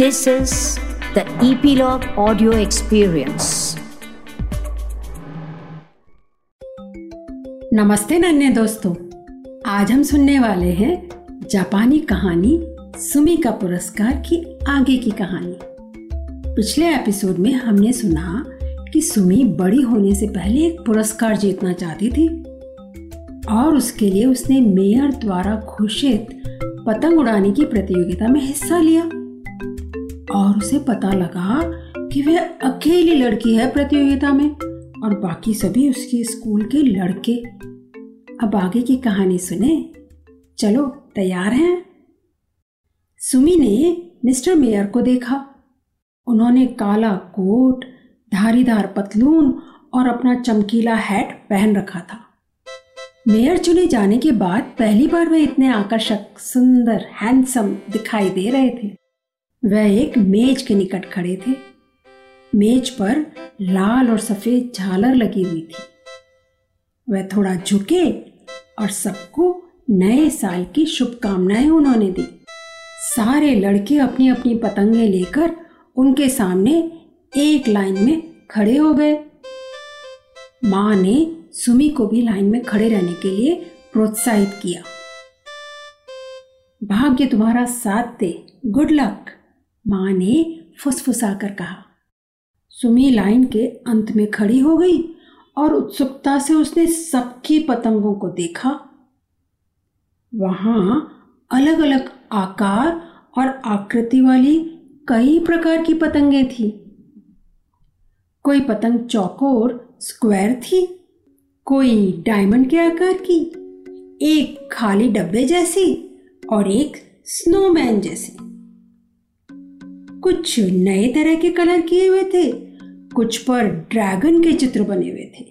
This is the Epilogue Audio Experience. नमस्ते नन्हे दोस्तों। आज हम सुनने वाले हैं जापानी कहानी सुमी का पुरस्कार की आगे की कहानी। पिछले एपिसोड में हमने सुना कि सुमी बड़ी होने से पहले एक पुरस्कार जीतना चाहती थी और उसके लिए उसने मेयर द्वारा घोषित पतंग उड़ाने की प्रतियोगिता में हिस्सा लिया। और उसे पता लगा कि वह अकेली लड़की है प्रतियोगिता में और बाकी सभी उसके स्कूल के लड़के। अब आगे की कहानी सुने। चलो, तैयार हैं? सुमी ने मिस्टर मेयर को देखा। उन्होंने काला कोट, धारीदार पतलून और अपना चमकीला हैट पहन रखा था। मेयर चुने जाने के बाद पहली बार वे इतने आकर्षक, सुंदर हैंडसम दिखाई दे रहे थे। वह एक मेज के निकट खड़े थे। मेज पर लाल और सफ़ेद झालर लगी हुई थी। वह थोड़ा झुके और सबको नए साल की शुभकामनाएँ उन्होंने दी। सारे लड़के अपनी अपनी पतंगे लेकर उनके सामने एक लाइन में खड़े हो गए। माँ ने सुमी को भी लाइन में खड़े रहने के लिए प्रोत्साहित किया। भाग्य तुम्हारा साथ दे। गुड लक माँ ने फुसफुसा कर कहा। सुमी लाइन के अंत में खड़ी हो गई और उत्सुकता से उसने सबकी पतंगों को देखा। वहाँ अलग अलग आकार और आकृति वाली कई प्रकार की पतंगे थी। कोई पतंग चौकोर, स्क्वायर थी, कोई डायमंड के आकार की, एक खाली डब्बे जैसी और एक स्नोमैन जैसी। कुछ नए तरह के कलर किए हुए थे, कुछ पर ड्रैगन के चित्र बने हुए थे।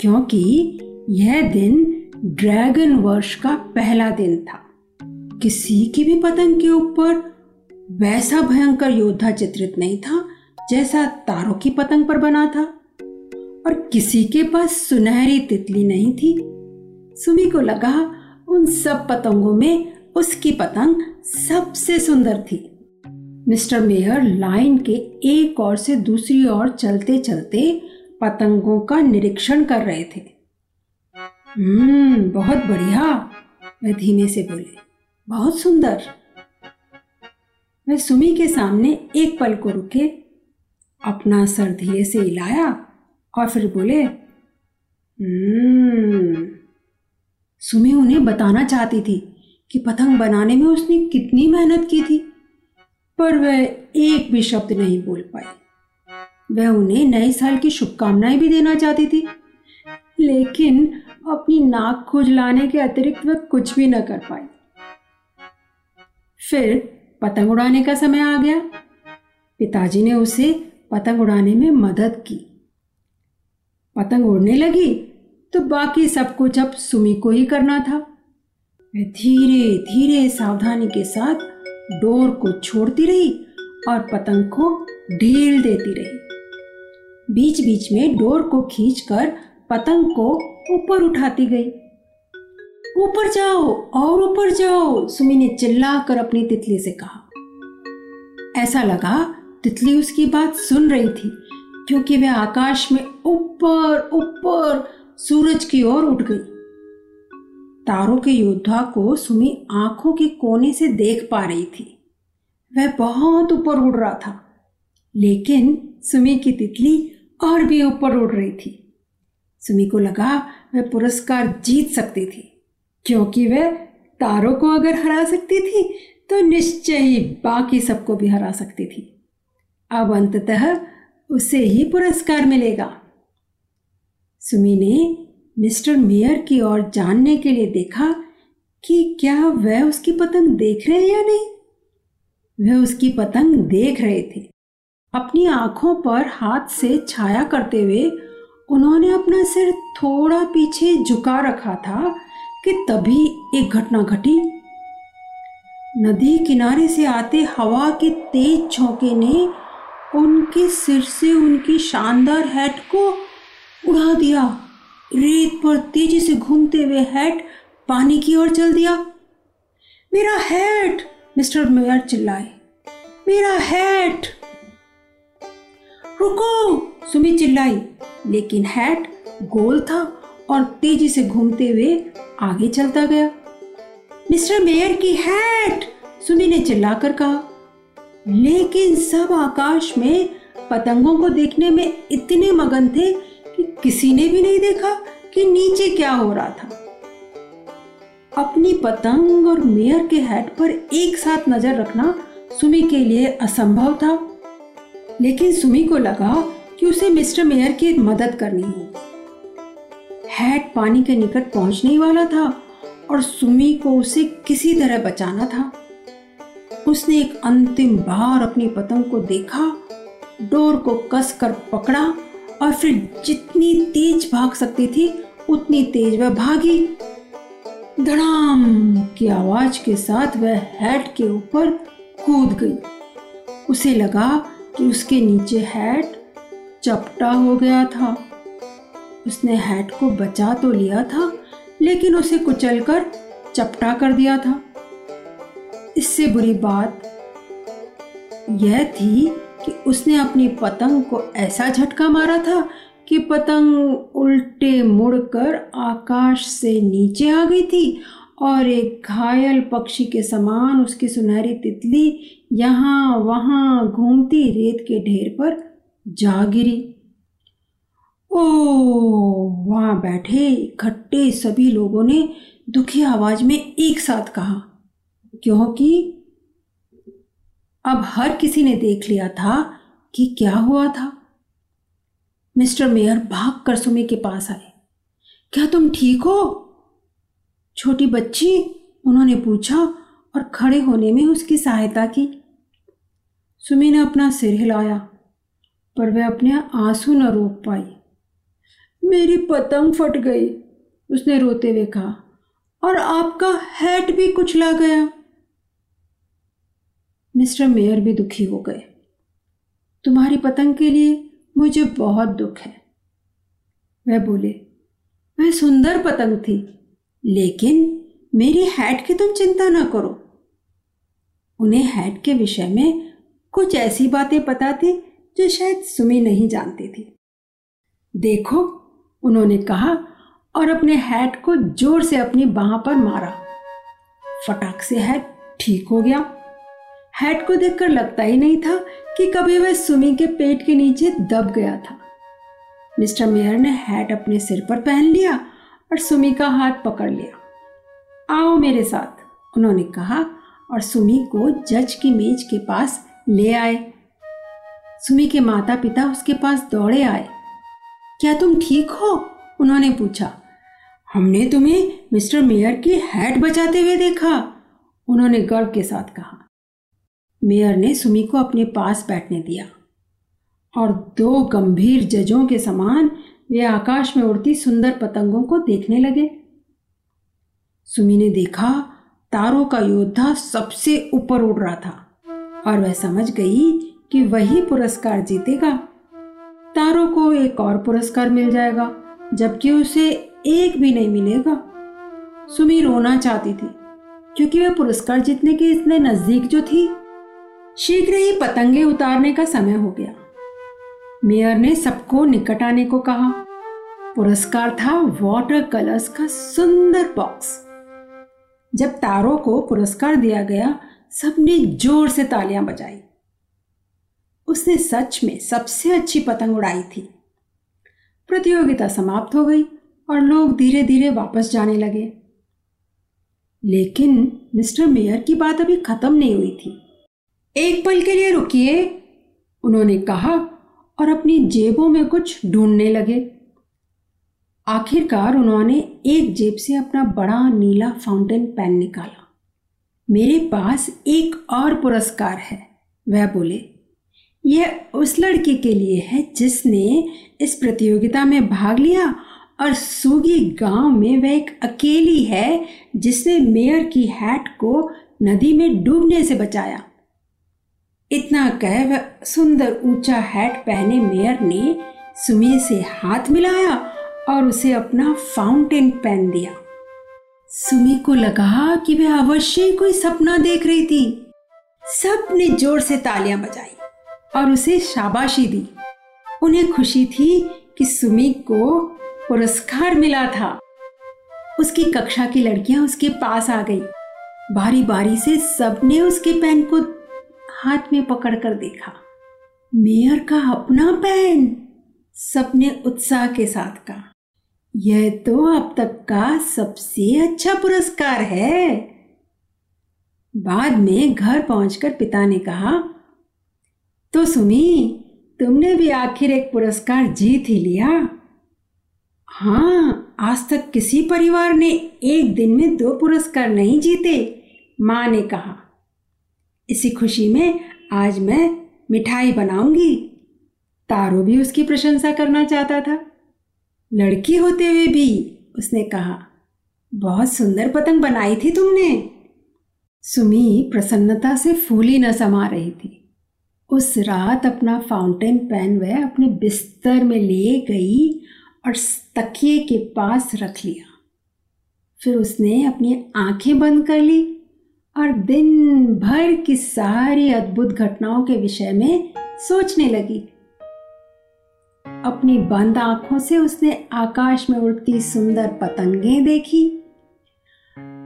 क्योंकि यह दिन ड्रैगन वर्ष का पहला दिन था। किसी की भी पतंग के ऊपर वैसा भयंकर योद्धा चित्रित नहीं था, जैसा तारों की पतंग पर बना था। और किसी के पास सुनहरी तितली नहीं थी। सुमी को लगा, उन सब पतंगों में उसकी पतंग सबसे सुंदर थी। मिस्टर मेयर लाइन के एक ओर से दूसरी ओर चलते चलते पतंगों का निरीक्षण कर रहे थे। हम्म बहुत बढ़िया वह धीमे से बोले। बहुत सुंदर। वह सुमी के सामने एक पल को रुके, अपना सर धीरे से हिलाया और फिर बोले हम्म सुमी उन्हें बताना चाहती थी कि पतंग बनाने में उसने कितनी मेहनत की थी। पर वह एक भी शब्द नहीं बोल पाई। वह उन्हें नए साल की शुभकामनाएँ भी देना चाहती थी। लेकिन अपनी नाक खुजलाने के अतिरिक्त वह कुछ भी न कर पाई। फिर पतंग उड़ाने का समय आ गया। पिताजी ने उसे पतंग उड़ाने में मदद की। पतंग उड़ने लगी तो बाकी सब कुछ अब सुमी को ही करना था। वह धीरे धीरे सावधानी के साथ डोर को छोड़ती रही और पतंग को ढील देती रही। बीच बीच में डोर को खींचकर पतंग को ऊपर उठाती गई। ऊपर जाओ और ऊपर जाओ, सुमी ने चिल्लाकर अपनी तितली से कहा। ऐसा लगा तितली उसकी बात सुन रही थी, क्योंकि वह आकाश में ऊपर ऊपर सूरज की ओर उठ गई। तारों के योद्धा को सुमी आँखों के कोने से देख पा रही थी। वह बहुत ऊपर उड़ रहा था, लेकिन सुमी की तितली और भी ऊपर उड़ रही थी। सुमी को लगा वह पुरस्कार जीत सकती थी, क्योंकि वह तारों को अगर हरा सकती थी तो निश्चय ही बाकी सबको भी हरा सकती थी। अब अंततः उसे ही पुरस्कार मिलेगा। सुमी ने मिस्टर मेयर की ओर जानने के लिए देखा कि क्या वह उसकी पतंग देख रहे हैं या नहीं? वह उसकी पतंग देख रहे थे। अपनी आँखों पर हाथ से छाया करते हुए उन्होंने अपना सिर थोड़ा पीछे झुका रखा था कि तभी एक घटना घटी। नदी किनारे से आते हवा के तेज झोंके ने उनके सिर से उनकी शानदार हैट को उड़ा दिया। रेत पर तेज़ी से घूमते हुए हैट पानी की ओर चल दिया। मेरा हैट, मिस्टर मेयर चिल्लाए। मेरा हैट। रुको सुमी चिल्लाई लेकिन हैट गोल था और तेज़ी से घूमते हुए आगे चलता गया। मिस्टर मेयर की हैट सुमी ने चिल्लाकर कहा। लेकिन सब आकाश में पतंगों को देखने में इतने मगन थे कि किसी ने भी नहीं देखा कि नीचे क्या हो रहा था। अपनी पतंग और मेयर के हेड पर एक साथ नज़र रखना सुमी के लिए असंभव था, लेकिन सुमी को लगा कि उसे मिस्टर मेयर की मदद करनी होगी हैट पानी के निकट पहुँचने वाला था और सुमी को उसे किसी तरह बचाना था। उसने एक अंतिम बार अपनी पतंग को देखा, डोर को कसकर पकड़ा और फिर जितनी तेज भाग सकती थी, उतनी तेज वह भागी। धड़ाम की आवाज़ के साथ वह हैट के ऊपर कूद गई। उसे लगा कि उसके नीचे हैट चपटा हो गया था। उसने हैट को बचा तो लिया था, लेकिन उसे कुचलकर चपटा कर दिया था। इससे बुरी बात यह थी कि उसने अपनी पतंग को ऐसा झटका मारा था कि पतंग उल्टे मुड़कर आकाश से नीचे आ गई थी और एक घायल पक्षी के समान उसकी सुनहरी तितली यहाँ वहाँ घूमती रेत के ढेर पर जा गिरी। ओ, वहाँ बैठे इकट्ठे सभी लोगों ने दुखी आवाज़ में एक साथ कहा क्योंकि अब हर किसी ने देख लिया था कि क्या हुआ था। मिस्टर मेयर भाग कर सुमी के पास आए। क्या तुम ठीक हो? छोटी बच्ची, उन्होंने पूछा और खड़े होने में उसकी सहायता की। सुमी ने अपना सिर हिलाया, पर वह अपने आँसू न रोक पाई। मेरी पतंग फट गई, उसने रोते हुए कहा, और आपका हैट भी कुचला गया। मिस्टर मेयर भी दुखी हो गए। तुम्हारी पतंग के लिए मुझे बहुत दुख है। वह बोले वह सुंदर पतंग थी, लेकिन मेरी हैट की तुम चिंता ना करो। उन्हें हैट के विषय में कुछ ऐसी बातें पता थी जो शायद सुमी नहीं जानती थी। देखो, उन्होंने कहा और अपने हैट को ज़ोर से अपनी बाह पर मारा। फटाक से हैट ठीक हो गया। हैट को देखकर लगता ही नहीं था कि कभी वह सुमी के पेट के नीचे दब गया था। मिस्टर मेयर ने हैट अपने सिर पर पहन लिया और सुमी का हाथ पकड़ लिया। आओ मेरे साथ, उन्होंने कहा और सुमी को जज की मेज के पास ले आए। सुमी के माता पिता उसके पास दौड़े आए। क्या तुम ठीक हो? उन्होंने पूछा। हमने तुम्हें मिस्टर मेयर की हैट बचाते हुए देखा, उन्होंने गर्व के साथ कहा। मेयर ने सुमी को अपने पास बैठने दिया और दो गंभीर जजों के समान वे आकाश में उड़ती सुंदर पतंगों को देखने लगे। सुमी ने देखा, तारों का योद्धा सबसे ऊपर उड़ रहा था और वह समझ गई कि वही पुरस्कार जीतेगा। तारों को एक और पुरस्कार मिल जाएगा, जबकि उसे एक भी नहीं मिलेगा। सुमी रोना चाहती थी, क्योंकि वह पुरस्कार जीतने के इतने नज़दीक जो थी। शीघ्र ही पतंगे उतारने का समय हो गया। मेयर ने सबको निकट आने को कहा। पुरस्कार था वाटर कलर्स का सुंदर बॉक्स जब तारों को पुरस्कार दिया गया, सबने ज़ोर से तालियाँ बजाई। उसने सच में सबसे अच्छी पतंग उड़ाई थी। प्रतियोगिता समाप्त हो गई और लोग धीरे धीरे वापस जाने लगे। लेकिन मिस्टर मेयर की बात अभी खत्म नहीं हुई थी। एक पल के लिए रुकिए, उन्होंने कहा और अपनी जेबों में कुछ ढूँढने लगे। आखिरकार उन्होंने एक जेब से अपना बड़ा नीला फाउंटेन पेन निकाला। मेरे पास एक और पुरस्कार है, वह बोले, यह उस लड़के के लिए है जिसने इस प्रतियोगिता में भाग लिया और सूगी गाँव में वह एक अकेली है जिसने मेयर की हैट को नदी में डूबने से बचाया। इतना कह वह सुंदर ऊँचा हैट पहने मेयर ने सुमी से हाथ मिलाया और उसे अपना फाउंटेन पेन दिया। सुमी को लगा कि वह अवश्य कोई सपना देख रही थी। सबने ज़ोर से तालियाँ बजाई और उसे शाबाशी दी। उन्हें खुशी थी कि सुमी को पुरस्कार मिला था। उसकी कक्षा की लड़कियाँ उसके पास आ गई। बारी बारी से सबने उसके पेन को हाथ में पकड़कर देखा। मेयर का अपना पेन सबने उत्साह के साथ कहा। यह तो अब तक का सबसे अच्छा पुरस्कार है। बाद में घर पहुंचकर पिता ने कहा तो सुमी, तुमने भी आखिर एक पुरस्कार जीत ही लिया? हाँ आज तक किसी परिवार ने एक दिन में दो पुरस्कार नहीं जीते, माँ ने कहा। इसी खुशी में आज मैं मिठाई बनाऊँगी। तारो भी उसकी प्रशंसा करना चाहता था। लड़की होते हुए भी उसने कहा, बहुत सुंदर पतंग बनाई थी तुमने। सुमी प्रसन्नता से फूली न समा रही थी। उस रात अपना फाउंटेन पेन वह अपने बिस्तर में ले गई और तकिए के पास रख लिया। फिर उसने अपनी आँखें बंद कर ली। और दिन भर की सारी अद्भुत घटनाओं के विषय में सोचने लगी। अपनी बंद आँखों से उसने आकाश में उड़ती सुंदर पतंगें देखी।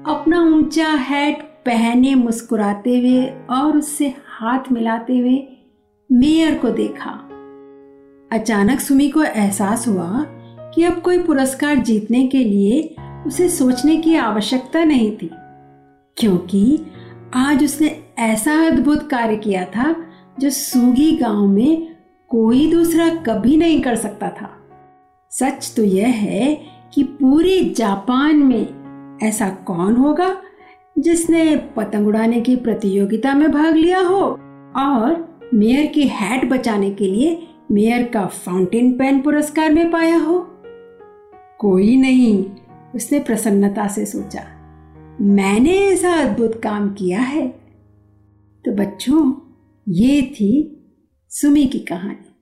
अपना ऊँचा हैट पहने मुस्कुराते हुए और उससे हाथ मिलाते हुए मेयर को देखा। अचानक सुमी को एहसास हुआ कि अब कोई पुरस्कार जीतने के लिए उसे सोचने की आवश्यकता नहीं थी। क्योंकि आज उसने ऐसा अद्भुत कार्य किया था जो सूगी गाँव में कोई दूसरा कभी नहीं कर सकता था। सच तो यह है कि पूरे जापान में ऐसा कौन होगा जिसने पतंग उड़ाने की प्रतियोगिता में भाग लिया हो और मेयर की हैट बचाने के लिए मेयर का फाउंटेन पेन पुरस्कार में पाया हो? कोई नहीं, उसने प्रसन्नता से सोचा। मैंने ऐसा अद्भुत काम किया है? तो बच्चों, ये थी सुमी की कहानी।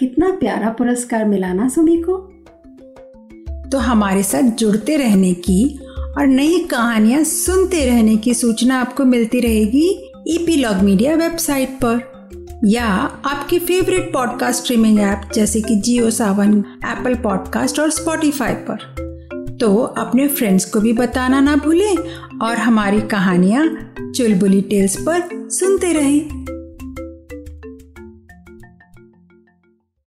कितना प्यारा पुरस्कार मिला ना सुमी को? तो हमारे साथ जुड़ते रहने की और नई कहानियाँ सुनते रहने की सूचना आपको मिलती रहेगी ईपीलॉग मीडिया वेबसाइट पर, या आपके फेवरेट पॉडकास्ट स्ट्रीमिंग ऐप जैसे कि जियो सावन एप्पल पॉडकास्ट और स्पॉटिफाई पर। तो अपने फ्रेंड्स को भी बताना ना भूलें और हमारी कहानियाँ चुलबुली टेल्स पर सुनते रहें।